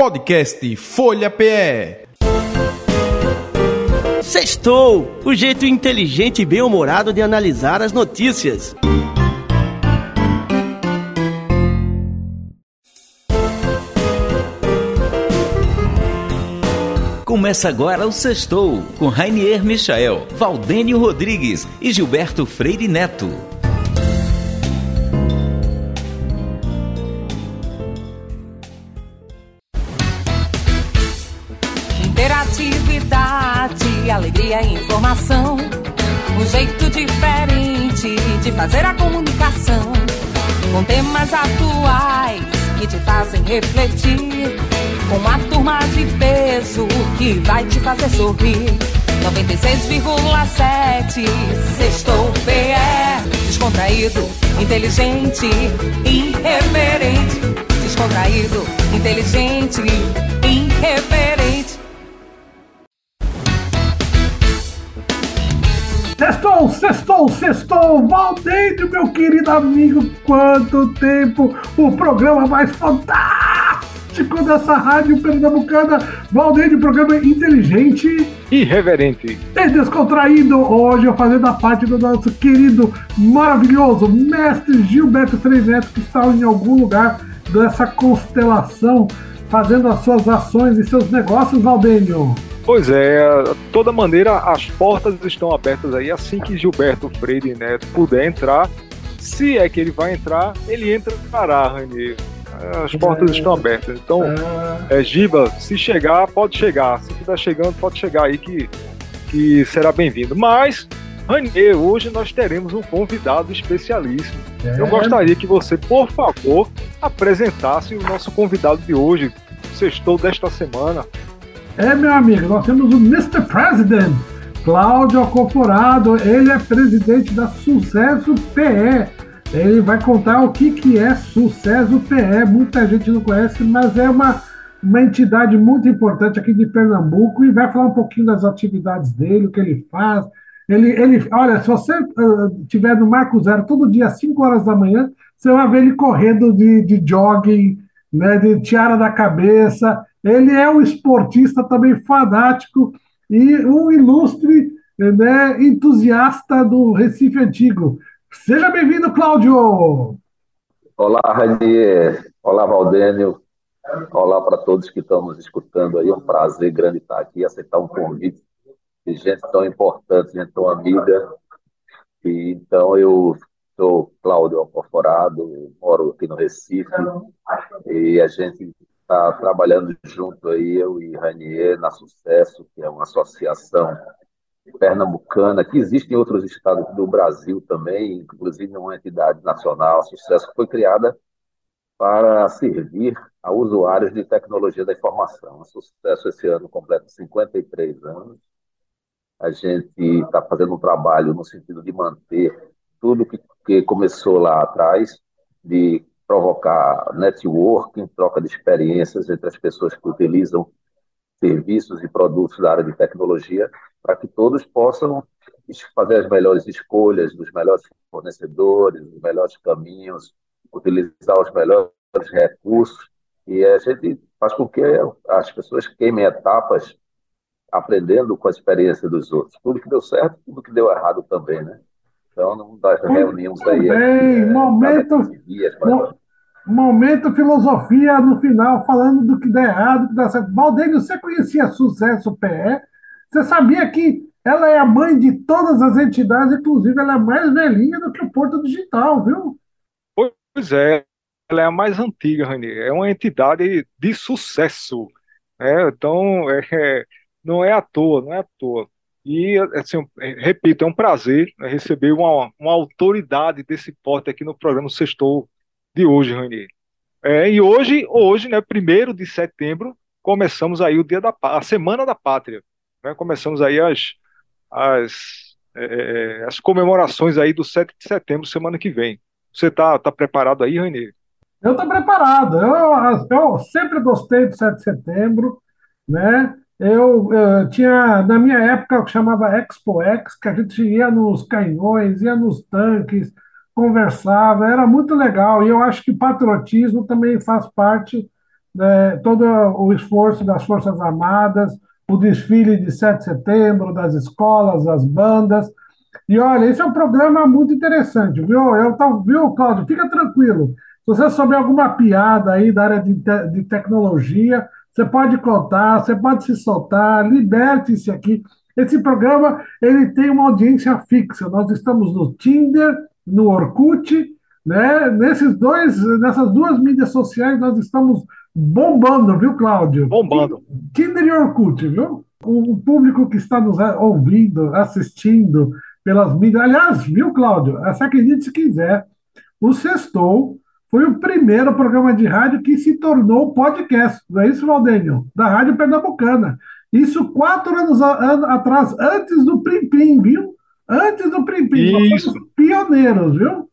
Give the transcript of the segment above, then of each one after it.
Podcast Folha PE. Sextou, o jeito inteligente e bem-humorado de analisar as notícias. Começa agora o Sextou, com Rainier Michael, Valdênio Rodrigues e Gilberto Freire Neto. Fazer a comunicação. Com temas atuais que te fazem refletir. Com a turma de peso que vai te fazer sorrir. 96,7 Sextou PE Descontraído, inteligente, irreverente Descontraído, inteligente, irreverente Sextou, sextou, sextou! Valdênio, meu querido amigo, quanto tempo! O programa mais fantástico dessa rádio pernambucana. Valdênio, programa inteligente Irreverente. e descontraído. Hoje eu fazendo a parte do nosso querido, maravilhoso mestre Gilberto Neto, que está em algum lugar dessa constelação, fazendo as suas ações e seus negócios, Valdênio. Pois é, de toda maneira as portas estão abertas aí. Assim que Gilberto Freire Neto puder entrar, se é que ele vai entrar, ele entrará, Ranier. As portas estão abertas. Então, é, Giba, se chegar, pode chegar. Se estiver chegando, pode chegar aí que, que será bem-vindo. Mas, Ranier, hoje nós teremos um convidado especialíssimo. É. Eu gostaria que você, por favor, apresentasse o nosso convidado de hoje, sextou desta semana. É, meu amigo, nós temos o Mr. President, Cláudio Acoforado. Ele é presidente da Sucesso PE. Ele vai contar o que, que é Sucesso PE. Muita gente não conhece, mas é uma, uma entidade muito importante aqui de Pernambuco e vai falar um pouquinho das atividades dele, o que ele faz. Ele, ele, olha, se você uh, tiver no Marco Zero todo dia às 5 horas da manhã, você vai ver ele correndo de, de jogging, né, de tiara da cabeça. Ele é um esportista também fanático e um ilustre né, entusiasta do Recife Antigo. Seja bem-vindo, Cláudio! Olá, Ranier. Olá, Valdênio. Olá para todos que estão nos escutando aí. É um prazer grande estar aqui, aceitar um convite de gente tão importante, gente tão amiga. E, então, eu sou Cláudio Alcorforado, moro aqui no Recife, e a gente está trabalhando junto aí, eu e Ranier, na Sucesso, que é uma associação pernambucana, que existe em outros estados do Brasil também, inclusive uma entidade nacional, Sucesso, foi criada para servir a usuários de tecnologia da informação. Sucesso esse ano completa 53 anos. A gente está fazendo um trabalho no sentido de manter tudo que, que começou lá atrás, de provocar networking, troca de experiências entre as pessoas que utilizam serviços e produtos da área de tecnologia, para que todos possam fazer as melhores escolhas dos melhores fornecedores, dos melhores caminhos, utilizar os melhores recursos, e a gente faz com que as pessoas queimem etapas aprendendo com a experiência dos outros. Tudo que deu certo, tudo que deu errado também, né? Então, nós reunimos aí... bem, é, momento- cada 15 dias, menos. Momento filosofia no final, falando do que dá errado, do que dá certo. Valdênio, você conhecia Sucesso PE? Você sabia que ela é a mãe de todas as entidades, inclusive ela é mais velhinha do que o Porto Digital, viu? Pois é, ela é a mais antiga, Ranier. É uma entidade de sucesso. né? Então, é, é, não é à toa, não é à toa. E, assim, é, repito, é um prazer né, receber uma, uma autoridade desse porte aqui no programa Sextou de hoje, Ranier. É, e hoje, hoje, né, primeiro de setembro, começamos aí o dia da a Semana da Pátria. né? Começamos aí as, as, é, as comemorações aí do 7 de setembro, semana que vem. Você tá, tá preparado aí, Ranier? Eu estou preparado. Eu, eu sempre gostei do 7 de setembro, né? Eu, eh, tinha, na minha época, eu chamava Expo X, que a gente ia nos canhões, ia nos tanques, conversava, era muito legal. E eu acho que patriotismo também faz parte é, todo o esforço das Forças Armadas, o desfile de 7 de setembro, das escolas, das bandas. E olha, esse é um programa muito interessante, viu? Eu, viu, Cláudio? Fica tranquilo. Se você souber alguma piada aí da área de, te de tecnologia, você pode contar, você pode se soltar, liberte-se aqui. Esse programa ele tem uma audiência fixa. Nós estamos no Tinder, no Orkut, né? Nesses dois, nessas duas mídias sociais nós estamos bombando, viu, Cláudio? Bombando. Tinder e Orkut, viu? O público que está nos ouvindo, assistindo pelas mídias. Aliás, viu, Cláudio? Você acredite se quiser. O Sextou foi o primeiro programa de rádio que se tornou podcast. Não é isso, Valdênio? Da Rádio Pernambucana. Isso quatro anos atrás, antes do Plim Plim, viu? Antes do Plim Plim. Isso. Pioneiros, viu?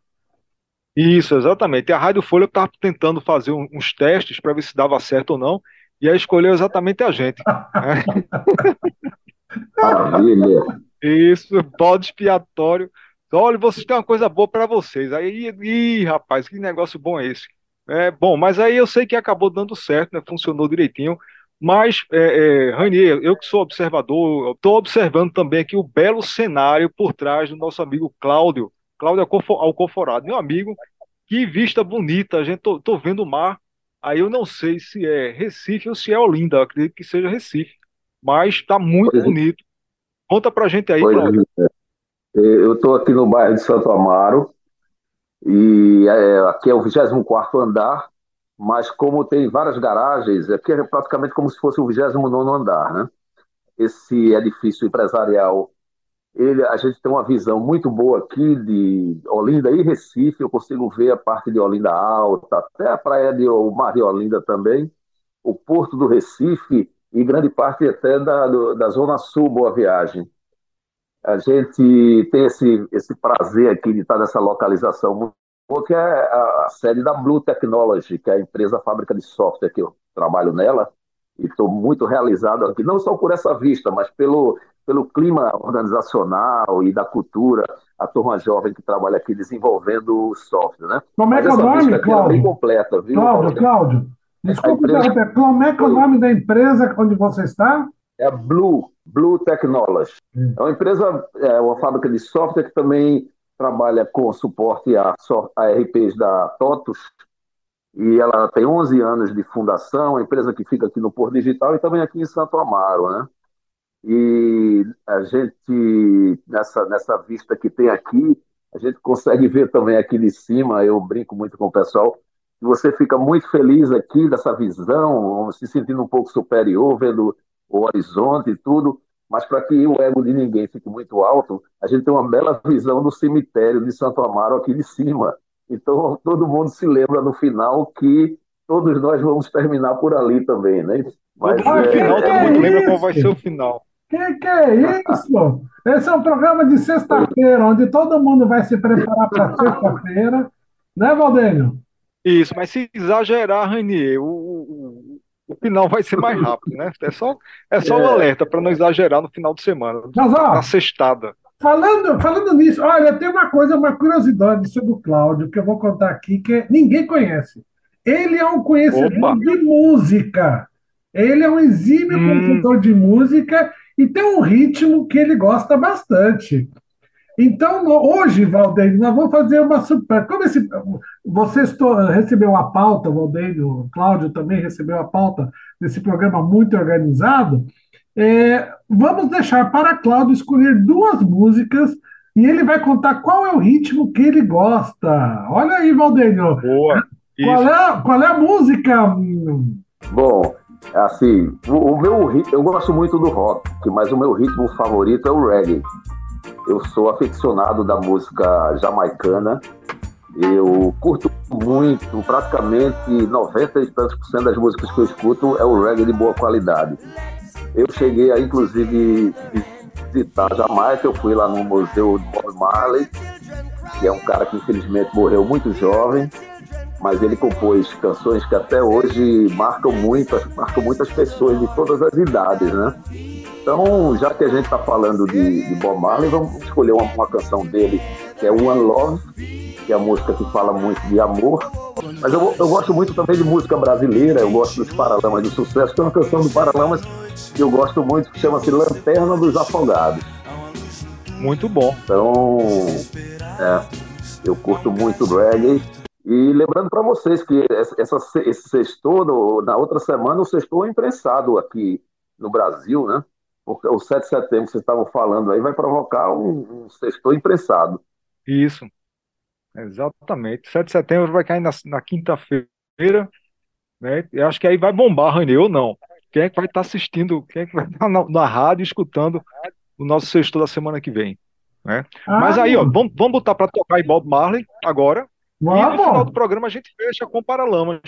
Isso, exatamente. E a Rádio Folha estava tentando fazer uns testes para ver se dava certo ou não, e aí escolheu exatamente a gente. Maravilha. Isso, bode expiatório. Olha, vocês têm uma coisa boa para vocês. Aí, ih, rapaz, que negócio bom é esse? É bom, mas aí eu sei que acabou dando certo, né? Funcionou direitinho. Mas, é, é, Rainier, eu que sou observador, estou observando também aqui o belo cenário por trás do nosso amigo Cláudio, Cláudio Alcoforado, meu amigo, que vista bonita, a gente tô, tô vendo o mar, aí eu não sei se é Recife ou se é Olinda, acredito que seja Recife, mas está muito pois é. bonito. Conta pra gente aí, pois Cláudio. É. Eu estou aqui no bairro de Santo Amaro, e é, aqui é o 24 andar, mas como tem várias garagens, aqui é praticamente como se fosse o 29 andar, né? Esse edifício empresarial ele, a gente tem uma visão muito boa aqui de Olinda e Recife. Eu consigo ver a parte de Olinda Alta, até a praia de o Mar de Olinda também, o Porto do Recife e grande parte até da, da Zona Sul Boa Viagem. A gente tem esse, esse prazer aqui de estar nessa localização, porque é a sede da Blue Technology, que é a empresa a fábrica de software que eu trabalho nela, e estou muito realizado aqui, não só por essa vista, mas pelo, pelo clima organizacional e da cultura, a turma jovem que trabalha aqui desenvolvendo o software, né? Como é que é o nome, Cláudio? É bem completa, viu? Cláudio, Cláudio, desculpe empresa... como é que é o nome da empresa onde você está? É a Blue, Blue Technology. Hum. É uma empresa, é uma fábrica de software que também trabalha com suporte a, a RPs da TOTUS, e ela tem 11 anos de fundação, empresa que fica aqui no Porto Digital e também aqui em Santo Amaro, né? E a gente, nessa, nessa vista que tem aqui, a gente consegue ver também aqui de cima, eu brinco muito com o pessoal, que você fica muito feliz aqui dessa visão, se sentindo um pouco superior, vendo o horizonte e tudo, mas para que o ego de ninguém fique muito alto, a gente tem uma bela visão do cemitério de Santo Amaro aqui de cima. Então todo mundo se lembra no final que todos nós vamos terminar por ali também, né? Mas, no é, final, todo mundo lembra qual vai ser o final. Que que é isso? Esse é um programa de sexta-feira, onde todo mundo vai se preparar para sexta-feira, né, Valdênio? Isso, mas se exagerar, Ranier, o, o, o, final vai ser mais rápido, né? É só, é só é. um alerta para não exagerar no final de semana, mas, ó, na sextada. Falando, falando nisso, olha, tem uma coisa, uma curiosidade sobre o Cláudio que eu vou contar aqui que ninguém conhece. Ele é um conhecedor Opa. de música. Ele é um exímio hum. compositor de música e tem um ritmo que ele gosta bastante. Então, hoje, Valdeir, nós vamos fazer uma super. Como esse, você recebeu a pauta, Valdeir, o Cláudio também recebeu a pauta desse programa muito organizado. É, vamos deixar para Cláudio escolher duas músicas e ele vai contar qual é o ritmo que ele gosta. Olha aí, Valdeir. Boa. Qual é, qual é a música? Bom, Assim, o, o meu eu gosto muito do rock, mas o meu ritmo favorito é o reggae. Eu sou aficionado da música jamaicana. Eu curto muito, praticamente 90 e tantos por cento das músicas que eu escuto é o reggae de boa qualidade. Eu cheguei a, inclusive, visitar Jamaica, eu fui lá no museu de Bob Marley, que é um cara que infelizmente morreu muito jovem, mas ele compôs canções que até hoje marcam muito, marcam muitas pessoas de todas as idades, né? Então, já que a gente está falando de, de, Bob Marley, vamos escolher uma, uma, canção dele que é One Love, que é a música que fala muito de amor. Mas eu, eu gosto muito também de música brasileira, eu gosto dos Paralamas do Sucesso. Tem uma canção do Paralamas que eu gosto muito que chama-se Lanterna dos Afogados. Muito bom. Então, é, eu curto muito reggae. E lembrando para vocês que essa, esse sexto, na outra semana, o sexto é imprensado aqui no Brasil, né? Porque o 7 de setembro que vocês estavam falando aí vai provocar um, um sexto imprensado. Isso. Exatamente. 7 de setembro vai cair na, na quinta-feira, né? Eu acho que aí vai bombar, Rani, ou não. Quem é que vai estar assistindo, quem é que vai estar na, na rádio escutando o nosso sexto da semana que vem? Né? Ah, Mas aí, ó, vamos, vamos botar para tocar em Bob Marley agora. Vamos. E no final do programa a gente fecha com Paralamas.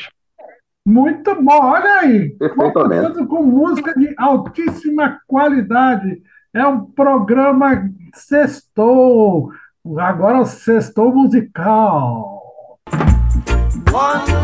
Muito bom, olha aí. Começando com música de altíssima qualidade. É um programa sextou. Agora o sextou musical. One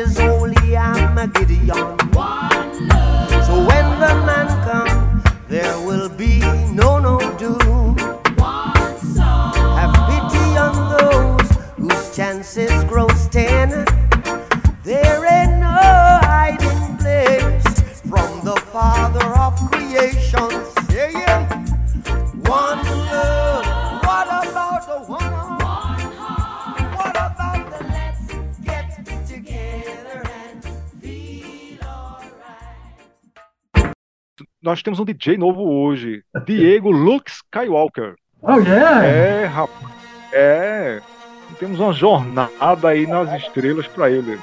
is holy, I'm a Gideon. Nós temos um DJ novo hoje, Diego Luke Skywalker. Oh, yeah! É, rapaz. É. Temos uma jornada aí nas estrelas para ele.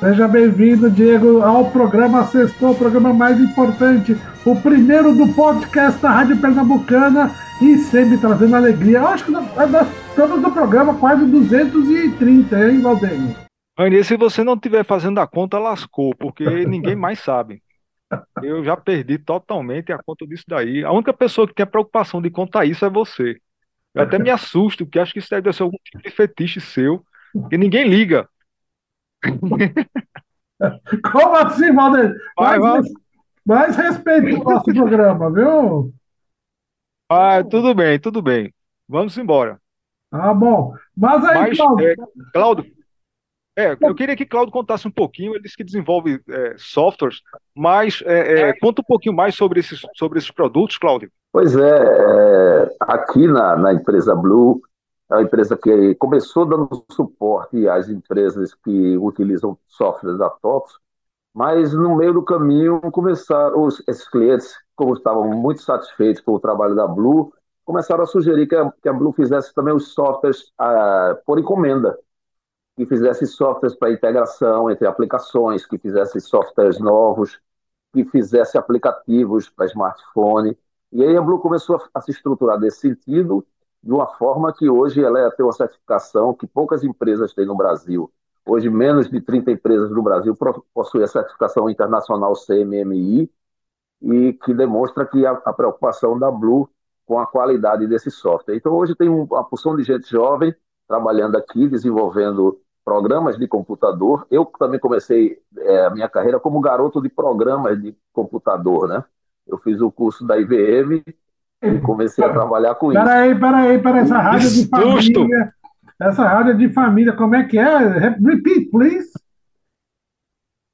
Seja bem-vindo, Diego, ao programa Sextou, o programa mais importante, o primeiro do podcast da Rádio Pernambucana e sempre trazendo alegria. Eu acho que estamos no programa quase 230, hein, Valdênio? Anê, se você não estiver fazendo a conta, lascou, porque ninguém mais sabe. Eu já perdi totalmente a conta disso daí. A única pessoa que tem a preocupação de contar isso é você. Eu até me assusto, porque acho que isso deve ser algum tipo de fetiche seu, que ninguém liga. Como assim, Valdir? Vai, mais, mais respeito o nosso programa, viu? Ah, tudo bem, tudo bem. Vamos embora. Ah, bom. Mas aí, Mas, Cláudio, é, Cláudio, é, eu queria que Claudio contasse um pouquinho. Ele disse que desenvolve é, softwares, mas é, é, conta um pouquinho mais sobre esses, sobre esses produtos, Cláudio. Pois é, é, aqui na, na empresa Blue, é empresa que começou dando suporte às empresas que utilizam softwares da TOTS, mas no meio do caminho começaram, os, esses clientes, como estavam muito satisfeitos com o trabalho da Blue, começaram a sugerir que a, que a Blue fizesse também os softwares ah, por encomenda que fizesse softwares para integração entre aplicações, que fizesse softwares novos, que fizesse aplicativos para smartphone. E aí a Blue começou a, se estruturar nesse sentido, de uma forma que hoje ela é, tem uma certificação que poucas empresas têm no Brasil. Hoje, menos de 30 empresas no Brasil possuem a certificação internacional CMMI, e que demonstra que a, a preocupação da Blue com a qualidade desse software. Então, hoje tem uma porção de gente jovem trabalhando aqui, desenvolvendo programas de computador. Eu também comecei é, a minha carreira como garoto de programas de computador, né? Eu fiz o curso da IBM e comecei a trabalhar com pera isso. Peraí, peraí, peraí, essa rádio de família. Essa rádio de família, como é que é? Repeat, please.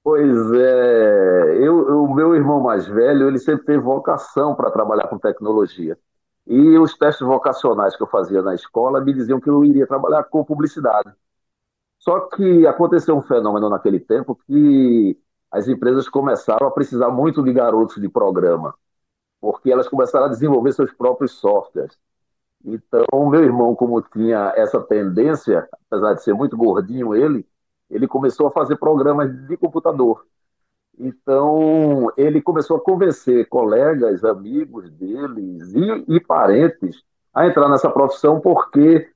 Pois é, eu, o meu irmão mais velho, ele sempre teve vocação para trabalhar com tecnologia. E os testes vocacionais que eu fazia na escola me diziam que eu iria trabalhar com publicidade. Só que aconteceu um fenômeno naquele tempo que as empresas começaram a precisar muito de garotos de programa, porque elas começaram a desenvolver seus próprios softwares. Então, meu irmão, como tinha essa tendência, apesar de ser muito gordinho ele, ele começou a fazer programas de computador. Então, ele começou a convencer colegas, amigos deles e, e parentes a entrar nessa profissão, porque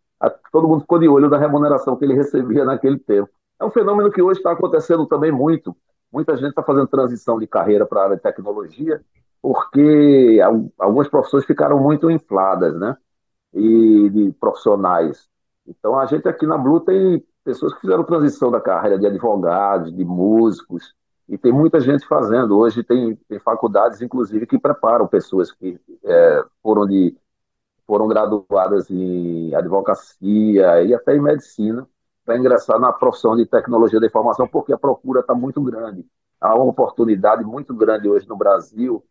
todo mundo ficou de olho na remuneração que ele recebia naquele tempo. É um fenômeno que hoje está acontecendo também muito. Muita gente está fazendo transição de carreira para a área de tecnologia, porque algumas profissões ficaram muito infladas, né? E de profissionais. Então, a gente aqui na Blue tem pessoas que fizeram transição da carreira de advogados, de músicos, e tem muita gente fazendo. Hoje tem, tem faculdades, inclusive, que preparam pessoas que é, foram, de, foram graduadas em advocacia e até em medicina para ingressar na profissão de tecnologia da informação, porque a procura está muito grande. Há uma oportunidade muito grande hoje no Brasil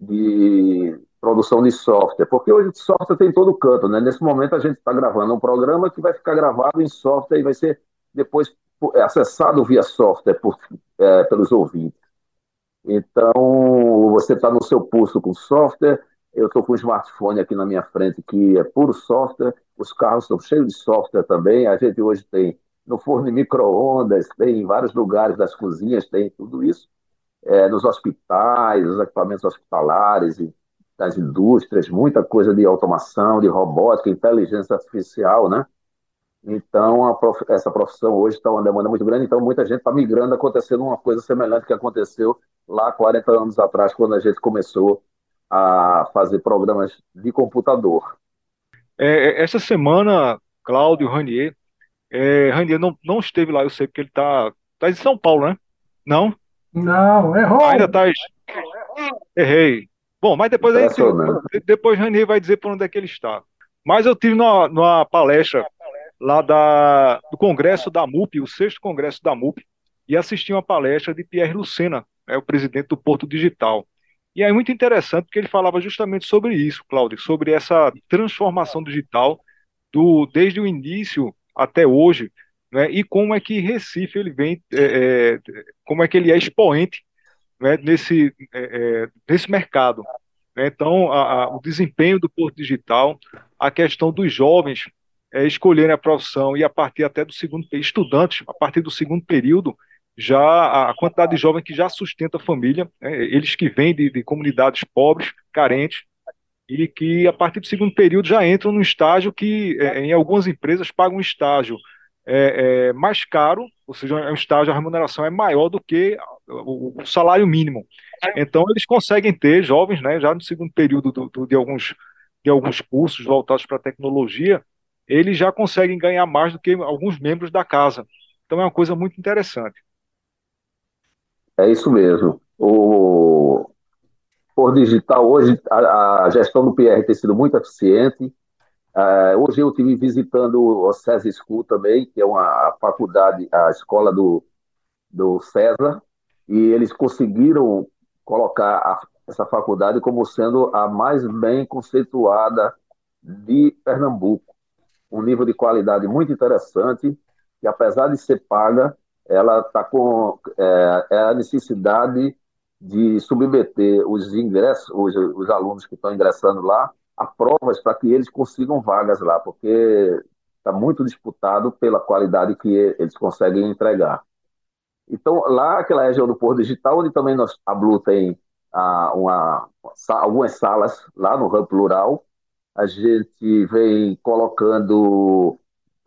de produção de software, porque hoje software tem todo canto, né? Nesse momento a gente está gravando um programa que vai ficar gravado em software e vai ser depois é, acessado via software por, é, pelos ouvintes. Então, você está no seu pulso com software, eu estou com um smartphone aqui na minha frente que é puro software, os carros estão cheios de software também, a gente hoje tem no forno micro-ondas, tem em vários lugares das cozinhas, tem tudo isso, é, nos hospitais, nos equipamentos hospitalares, das indústrias, muita coisa de automação, de robótica, inteligência artificial, né? Então, prof... essa profissão hoje está uma demanda muito grande, então muita gente está migrando, acontecendo uma coisa semelhante que aconteceu lá 40 anos atrás, quando a gente começou a fazer programas de computador. É, é essa semana, Cláudio Ranier, é, Ranier não, não esteve lá, eu sei porque ele está tá em São Paulo, né? Não? Não, errou! Ainda está... Errei. Bom, mas depois, aí, depois Ranier vai dizer por onde é que ele está. Mas eu tive numa, numa palestra lá da, do congresso da MUP, o sexto congresso da MUP, e assisti uma palestra de Pierre Lucena, né, o presidente do Porto Digital. E é muito interessante porque ele falava justamente sobre isso, Cláudio, sobre essa transformação digital do desde o início até hoje, né, e como é que Recife ele vem, é, é, como é que ele é expoente né, nesse, é, é nesse mercado. Né. Então, a, a, o desempenho do Porto Digital, a questão dos jovens é, escolherem a profissão e a partir até do segundo estudantes, a partir do segundo período, já a quantidade de jovens que já sustenta a família, né, eles que vêm de, de, comunidades pobres, carentes, e que a partir do segundo período já entram no estágio que é, em algumas empresas pagam um estágio é, é, mais caro, ou seja, é um estágio, a remuneração é maior do que o, o salário mínimo. Então eles conseguem ter jovens, né, já no segundo período do, do, de alguns de alguns cursos voltados para a tecnologia, eles já conseguem ganhar mais do que alguns membros da casa. Então é uma coisa muito interessante. É isso mesmo. O por digital hoje a, a, gestão do PR tem sido muito eficiente. Uh, hoje eu estive visitando o César School também, que é uma faculdade, a escola do, do César, e eles conseguiram colocar a, essa faculdade como sendo a mais bem conceituada de Pernambuco um nível de qualidade muito interessante, e apesar de ser paga, ela está com é, é, a necessidade de submeter os ingressos, os, os alunos que estão ingressando lá, a provas para que eles consigam vagas lá, porque está muito disputado pela qualidade que eles conseguem entregar. Então, lá, aquela região do Porto Digital, onde também nós, a Blue tem ah, uma, algumas salas lá no Hub Plural, a gente vem colocando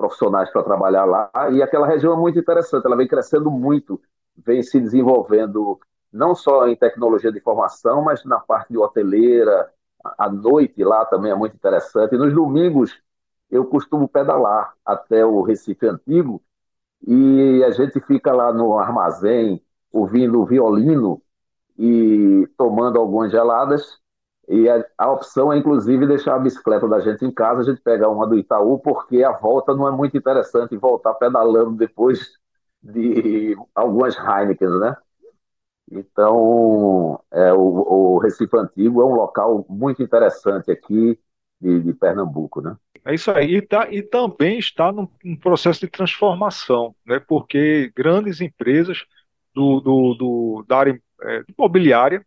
profissionais para trabalhar lá, e aquela região é muito interessante, ela vem crescendo muito, vem se desenvolvendo não só em tecnologia de informação, mas na parte de hoteleira, à noite lá também é muito interessante. E nos domingos eu costumo pedalar até o Recife Antigo, e a gente fica lá no armazém ouvindo violino e tomando algumas geladas e a, a, opção é, inclusive, deixar a bicicleta da gente em casa, a gente pegar uma do Itaú, porque a volta não é muito interessante voltar pedalando depois de algumas Heineken, né? Então, é, o, o, Recife Antigo é um local muito interessante aqui de, de Pernambuco, né? É isso aí, e, tá, e também está num, num, processo de transformação, né? porque grandes empresas do, do, do da área é, imobiliária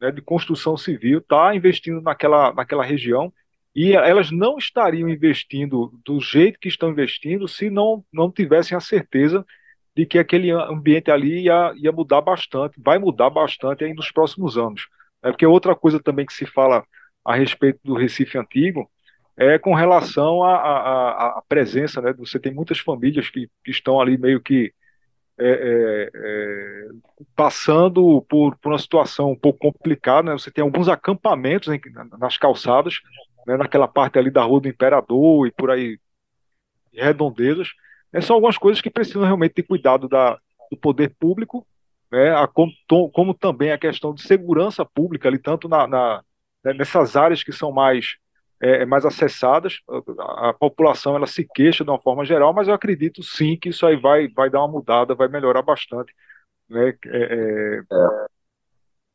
né, de construção civil está investindo naquela, naquela região e elas não estariam investindo do jeito que estão investindo se não, não tivessem a certeza de que aquele ambiente ali ia, ia mudar bastante, vai mudar bastante aí nos próximos anos. É porque outra coisa também que se fala a respeito do Recife Antigo é com relação à presença, né? Você tem muitas famílias que, que estão ali meio que é, é, é, passando por, por, uma situação um pouco complicada, né? Você tem alguns acampamentos em, nas calçadas, né? naquela parte ali da Rua do Imperador e por aí redondezas. Né? São algumas coisas que precisam realmente ter cuidado da, do poder público, né? A, como, como, também a questão de segurança pública ali, tanto na, na né? nessas áreas que são mais é, é, mais acessadas. A, a, população ela se queixa de uma forma geral, mas eu acredito sim que isso aí vai, vai dar uma mudada, vai melhorar bastante. Né? É, é, é.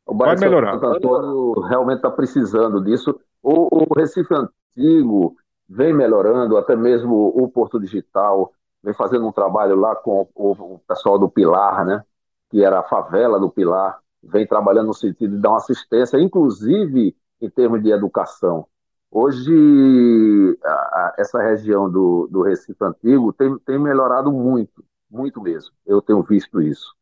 o vai melhorar. Santo Antônio realmente está precisando disso. O, o Recife Antigo vem melhorando, até mesmo o Porto Digital vem fazendo um trabalho lá com o, o pessoal do Pilar, né? que era a favela do Pilar, vem trabalhando no sentido de dar uma assistência, inclusive em termos de educação. Hoje, a, a, essa região do, do Recife Antigo tem, tem melhorado muito, muito mesmo. Eu tenho visto isso.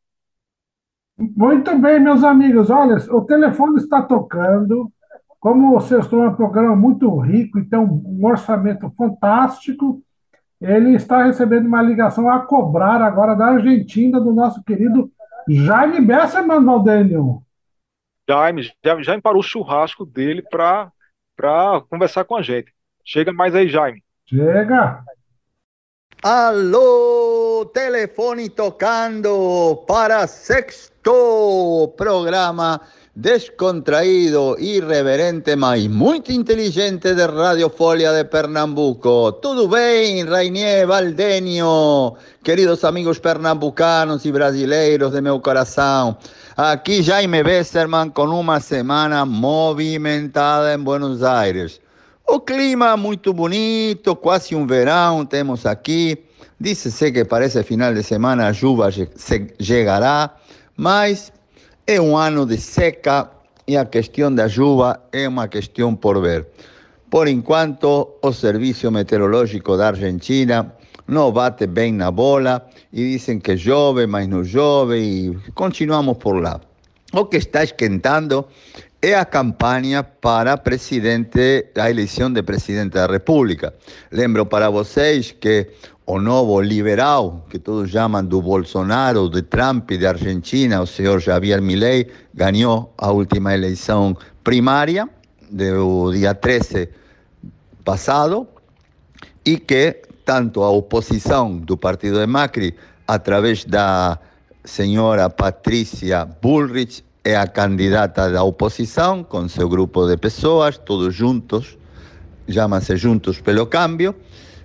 Muito bem, meus amigos. Olha, o telefone está tocando. Como vocês estão é um programa muito rico e tem um orçamento fantástico, ele está recebendo uma ligação a cobrar agora da Argentina, do nosso querido Jaime Besserman, Valdênio. Jaime, Jaime parou o churrasco dele para para conversar com a gente. Chega mais aí, Jaime. Chega. Alô, telefone tocando para sexto programa descontraído, irreverente, mas muito inteligente de Radio Folia de Pernambuco. Tudo bem, Rainier Valdenio, queridos amigos pernambucanos e brasileiros de meu coração. Aqui Jaime Besserman com uma semana movimentada em Buenos Aires. O clima muito bonito, quase um verão temos aqui. Diz-se que parece final de semana a chuva chegará, mas é um ano de seca e a questão da chuva é uma questão por ver. Por enquanto, o Serviço Meteorológico da Argentina no bate bem na bola e dizem que chove, mas não chove e continuamos por lá. O que está esquentando é a campanha para presidente, a eleição de presidente da República. Lembro para vocês que o novo liberal, que todos chamam do Bolsonaro, de Trump e de Argentina, o senhor Javier Milei, ganhou a última eleição primária do dia 13 passado e que tanto a oposição do partido de Macri, através da senhora Patrícia Bullrich, é a candidata da oposição, com seu grupo de pessoas, todos juntos, chama-se Juntos pelo Câmbio,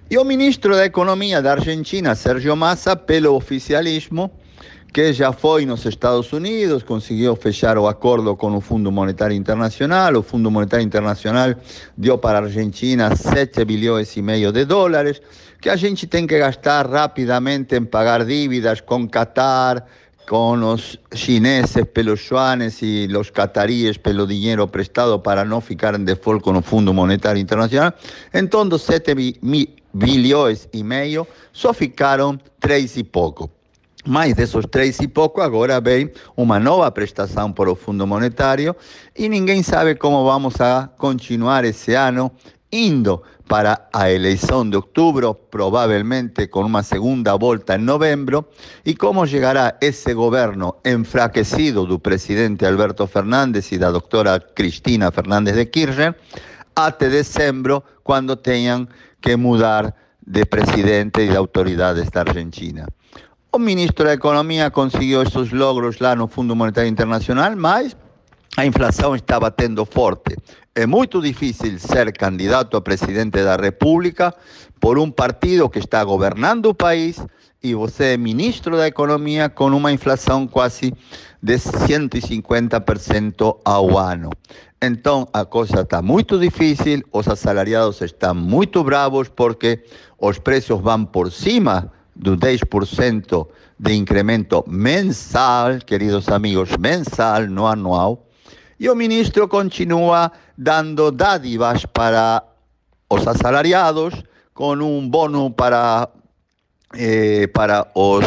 e o ministro da Economia da Argentina, Sérgio Massa, pelo oficialismo, que já foi nos Estados Unidos, conseguiu fechar o acordo com o Fundo Monetário Internacional. O Fundo Monetário Internacional deu para a Argentina 7 bilhões e meio de dólares, que a gente tem que gastar rapidamente em pagar dívidas com Qatar, com os chineses pelos yuanes e os cataríes pelo dinheiro prestado para não ficar em default com o Fundo Monetário Internacional. Então, dos 7 bilhões e meio, só ficaram 3 e pouco. Mais desses três e pouco, agora vem uma nova prestação para o Fundo Monetário e ninguém sabe como vamos a continuar esse ano indo para a eleição de outubro, provavelmente com uma segunda volta em novembro, e como chegará esse governo enfraquecido do presidente Alberto Fernandes e da doutora Cristina Fernandes de Kirchner até dezembro, quando tenham que mudar de presidente e de autoridades da Argentina. O ministro da Economia conseguiu esses logros lá no Fundo Monetário Internacional, mas a inflação está batendo forte. É muito difícil ser candidato a presidente da República por um partido que está governando o país e você é ministro da Economia com uma inflação quase de 150% ao ano. Então a coisa está muito difícil, os assalariados estão muito bravos porque os preços vão por cima do 10% de incremento mensal, queridos amigos, mensal, no anual. E o ministro continua dando dádivas para os assalariados, com um bono para, eh, para os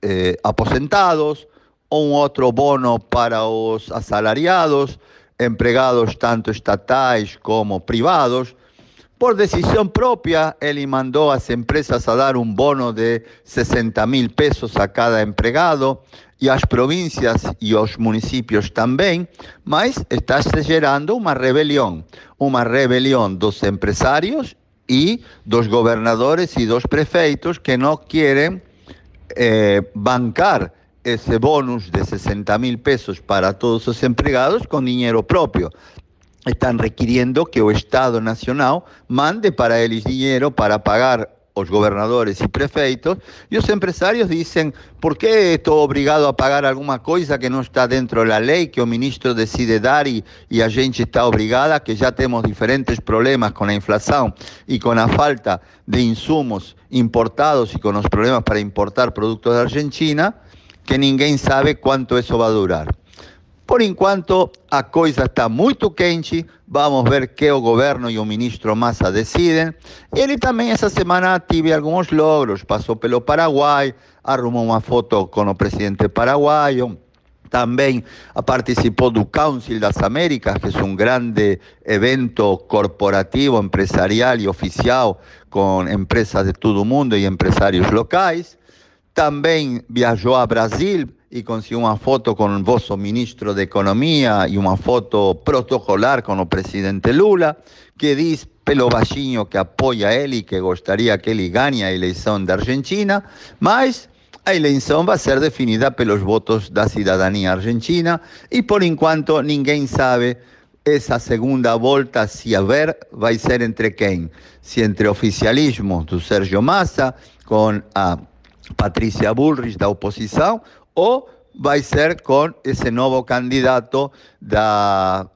eh, aposentados, um outro bono para os assalariados, empregados tanto estatais como privados, por decisión propia, él mandó a las empresas a dar un bono de 60 mil pesos a cada empleado y a las provincias y los municipios también, mas está generando una rebelión, una rebelión dos empresarios y dos gobernadores y dos prefeitos que no quieren eh, bancar ese bonus de 60 mil pesos para todos los empleados con dinero propio. Están requiriendo que el Estado Nacional mande para ellos dinero para pagar los gobernadores y prefeitos, y los empresarios dicen, ¿por qué estoy obligado a pagar alguna cosa que no está dentro de la ley, que el ministro decide dar y, y a gente está obligada, que ya tenemos diferentes problemas con la inflación y con la falta de insumos importados y con los problemas para importar productos de Argentina? que ninguém sabe quanto isso vai durar. Por enquanto, a coisa está muito quente. Vamos ver que o governo e o ministro Massa decidem. Ele também, essa semana, tive alguns logros. Passou pelo Paraguai, arrumou uma foto com o presidente paraguaio. Também participou do Council das Américas, que é um grande evento corporativo, empresarial e oficial com empresas de todo o mundo e empresários locais. Também viajou a Brasil e conseguiu uma foto com o vosso ministro de Economia e uma foto protocolar com o presidente Lula, que diz pelo baixinho que apoia ele e que gostaria que ele ganhe a eleição da Argentina, mas a eleição vai ser definida pelos votos da cidadania argentina e por enquanto ninguém sabe essa segunda volta, se haver, vai ser entre quem? Se entre oficialismo do Sérgio Massa com a Patrícia Bullrich da oposição ou vai ser com esse novo candidato da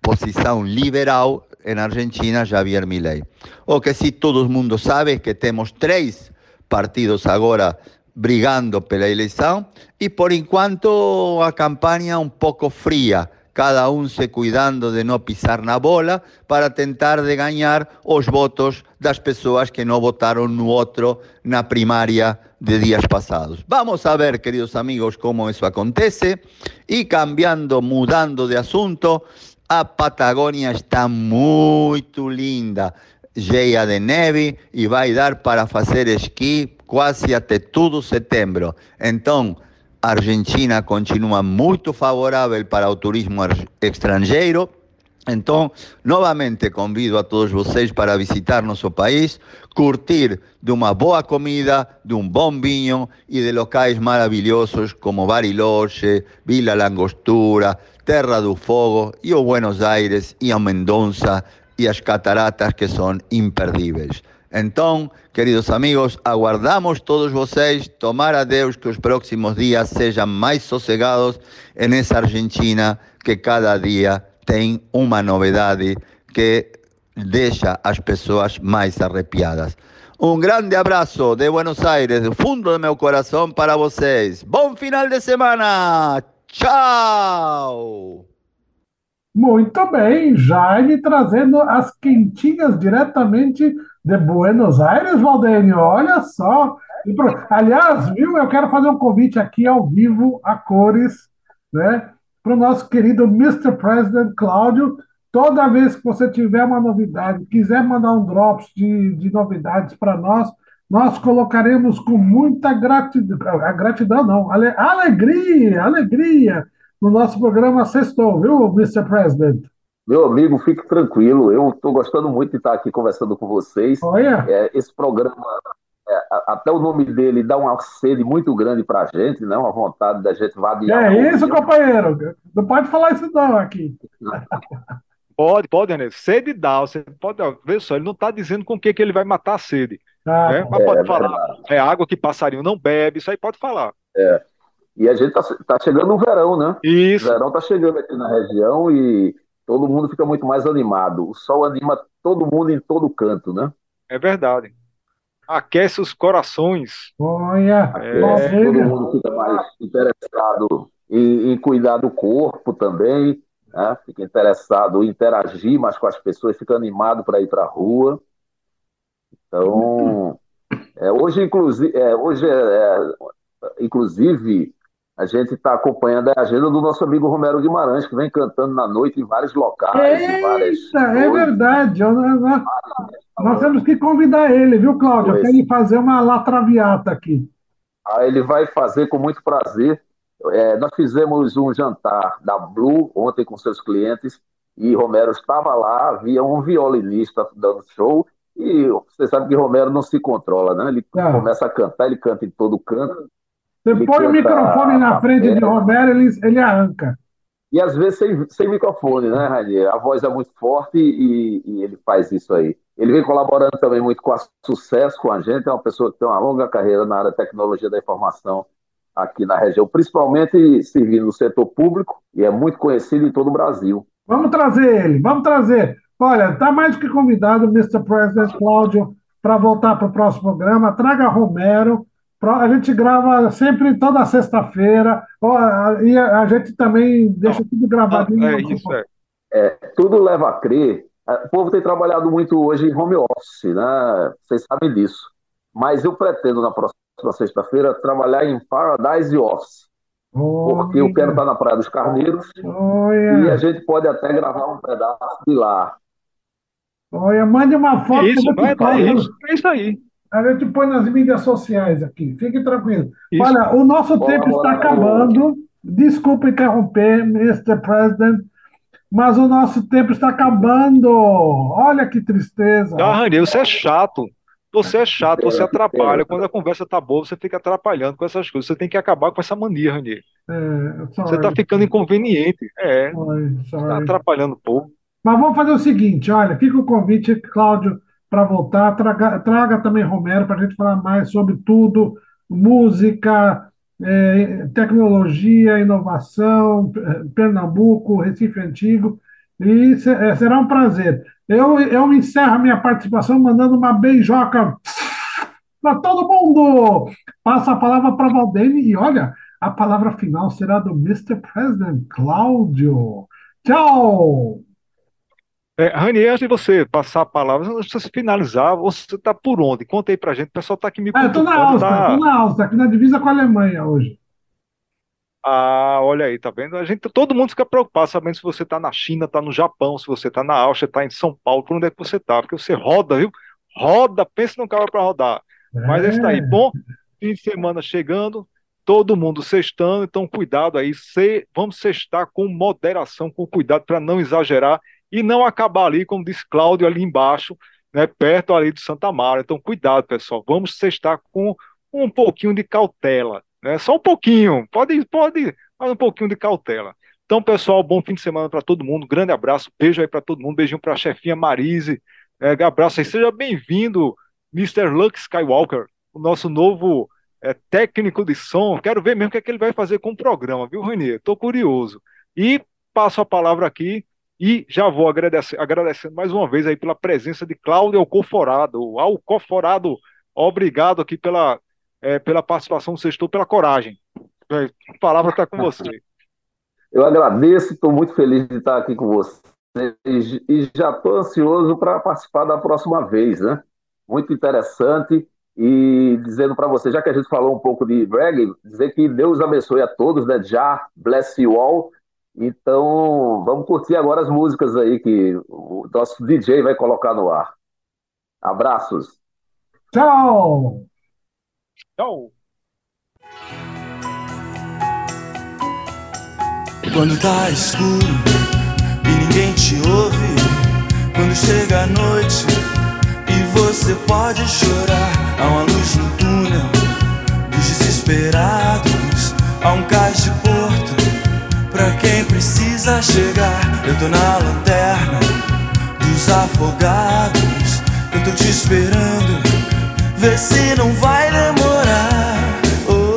posição liberal em Argentina, Javier Milei. O que sim todo mundo sabe que temos três partidos agora brigando pela eleição e por enquanto a campanha um pouco fria, cada um se cuidando de não pisar na bola para tentar de ganhar os votos das pessoas que não votaram no outro na primária de días pasados. Vamos a ver, queridos amigos, cómo eso acontece. Y cambiando, mudando de asunto, a Patagonia está muy linda, llena de neve y va a dar para hacer esqui quase até todo setembro. Então, Argentina continua muito favorável para o turismo estrangeiro. Então, novamente convido a todos vocês para visitar nosso país, curtir de uma boa comida, de um bom vinho e de locais maravilhosos como Bariloche, Vila Langostura, Terra do Fogo e Buenos Aires e a Mendonça e as cataratas que são imperdíveis. Então, queridos amigos, aguardamos todos vocês, tomar a Deus que os próximos dias sejam mais sossegados nessa Argentina que cada dia tem uma novidade que deixa as pessoas mais arrepiadas. Um grande abraço de Buenos Aires, do fundo do meu coração para vocês. Bom final de semana! Tchau! Muito bem, Jaime trazendo as quentinhas diretamente de Buenos Aires, Valdênio. Olha só. Aliás, viu, eu quero fazer um convite aqui ao vivo, a cores, né? para o nosso querido Mr. President Cláudio. Toda vez que você tiver uma novidade, quiser mandar um drops de, de novidades para nós, nós colocaremos com muita gratidão, gratidão não, alegria, alegria, no nosso programa Sextou, viu, Mr. President? Meu amigo, fique tranquilo. Eu estou gostando muito de estar aqui conversando com vocês. Olha. É, esse programa é, até o nome dele dá uma sede muito grande para a gente, né? uma vontade da gente vadiar. É isso, companheiro. Não pode falar isso não aqui. Pode, pode, René. Sede dá. Você pode ver só, ele não está dizendo com o que, que ele vai matar a sede. Ah, né? Mas é, pode falar. É água que passarinho não bebe, isso aí pode falar. É. E a gente está tá chegando o verão, né? Isso. O verão está chegando aqui na região e todo mundo fica muito mais animado. O sol anima todo mundo em todo canto, né? É verdade aquece os corações. Olha, é, todo mundo fica mais interessado em, em cuidar do corpo também, né? fica interessado em interagir mais com as pessoas, fica animado para ir para a rua. Então, é, hoje, inclusive, é, hoje é, é, inclusive, a gente está acompanhando a agenda do nosso amigo Romero Guimarães, que vem cantando na noite em vários locais. Eita, várias é verdade. Nós, nós, temos que convidar ele, viu, Cláudio? Para ele fazer uma latraviata aqui. Ah, ele vai fazer com muito prazer. É, nós fizemos um jantar da Blue ontem com seus clientes e Romero estava lá, havia um violinista dando show e você sabe que Romero não se controla, né? Ele ah. começa a cantar, ele canta em todo canto você põe o microfone na frente de Romero, ele, ele arranca. E às vezes sem, sem microfone, né, Rainier? A voz é muito forte e, e, ele faz isso aí. Ele vem colaborando também muito com a Sucesso com a gente, é uma pessoa que tem uma longa carreira na área de tecnologia da informação aqui na região, principalmente servindo no setor público, e é muito conhecido em todo o Brasil. Vamos trazer ele, vamos trazer. Olha, está mais do que convidado Mr. President Cláudio para voltar para o próximo programa. Traga Romero, a gente grava sempre toda sexta-feira, e a gente também deixa tudo gravadinho. É, isso é. é. Tudo leva a crer. O povo tem trabalhado muito hoje em home office, né? Vocês sabem disso. Mas eu pretendo, na próxima sexta-feira, trabalhar em Paradise Office. porque eu quero estar na Praia dos Carneiros e a gente pode até gravar um pedaço de lá. Olha, mande uma foto. Isso, vai, vai, isso, é isso aí. A gente põe nas mídias sociais aqui. Fique tranquilo. Isso. Olha, o nosso boa, tempo boa, está boa, acabando. Desculpa interromper, Mr. President, mas o nosso tempo está acabando. Olha que tristeza. Ah, Rani, você é chato. Você é chato, você atrapalha. Quando a conversa tá boa, você fica atrapalhando com essas coisas. Você tem que acabar com essa mania, Rani. É, você está ficando inconveniente. É. Está atrapalhando um pouco. Mas vamos fazer o seguinte: olha, fica o convite, Cláudio para voltar. Traga, traga também Romero para a gente falar mais sobre tudo: música, é, tecnologia, inovação, Pernambuco, Recife Antigo. E é, será um prazer. Eu, eu encerro a minha participação mandando uma beijoca para todo mundo. Passa a palavra para Valdene e olha, a palavra final será do Mr. President, Cláudio. Tchau! É, Rani, antes de você passar a palavra, antes de você finalizar, você está por onde? Conta aí pra gente, o pessoal está aqui me ah, eu estou na Áustria, tá... estou na Áustria, aqui na divisa com a Alemanha hoje. Ah, olha aí, tá vendo? A gente, todo mundo fica preocupado sabendo se você está na China, está no Japão, se você está na Áustria, está em São Paulo, por onde é que você está, porque você roda, viu? Roda, pensa num carro para rodar. É. Mas esse daí, bom, fim de semana chegando, todo mundo sextando, então cuidado aí, se, vamos sextar com moderação, com cuidado para não exagerar e não acabar ali, como disse Cláudio, ali embaixo, né, perto ali do Santa Mara. Então, cuidado, pessoal. Vamos estar com um pouquinho de cautela, né? Só um pouquinho. Pode, pode, mas um pouquinho de cautela. Então, pessoal, bom fim de semana para todo mundo. Grande abraço, beijo aí para todo mundo, beijinho para a chefinha Marise. É, abraço aí, seja bem-vindo, Mr. Luke Skywalker, o nosso novo é, técnico de som. Quero ver mesmo o que, é que ele vai fazer com o programa, viu, Renê? Estou curioso. E passo a palavra aqui e já vou agradecer, agradecendo mais uma vez aí pela presença de Cláudio Alcoforado. Alcoforado, obrigado aqui pela, é, pela participação, você estou pela coragem. É, a palavra está com você. Eu agradeço, estou muito feliz de estar aqui com você e já estou ansioso para participar da próxima vez, né? Muito interessante e dizendo para você, já que a gente falou um pouco de reggae, dizer que Deus abençoe a todos, né? Já bless you all então, vamos curtir agora as músicas aí que o nosso DJ vai colocar no ar. Abraços. Tchau. Tchau. Quando tá escuro e ninguém te ouve, quando chega a noite e você pode chorar, chegar. Eu tô na lanterna dos afogados. Eu tô te esperando, vê se não vai demorar. Oh, oh.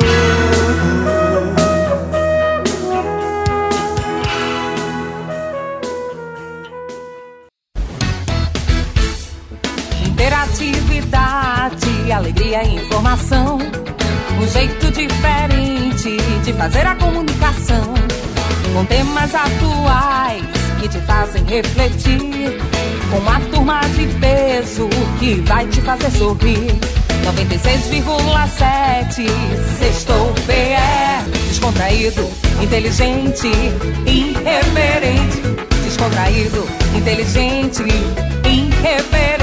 Interatividade, alegria e informação. Um jeito diferente de fazer a comunicação com temas atuais que te fazem refletir. Com uma turma de peso que vai te fazer sorrir. 96,7 Sextou PE. Descontraído, inteligente, irreverente. Descontraído, inteligente, irreverente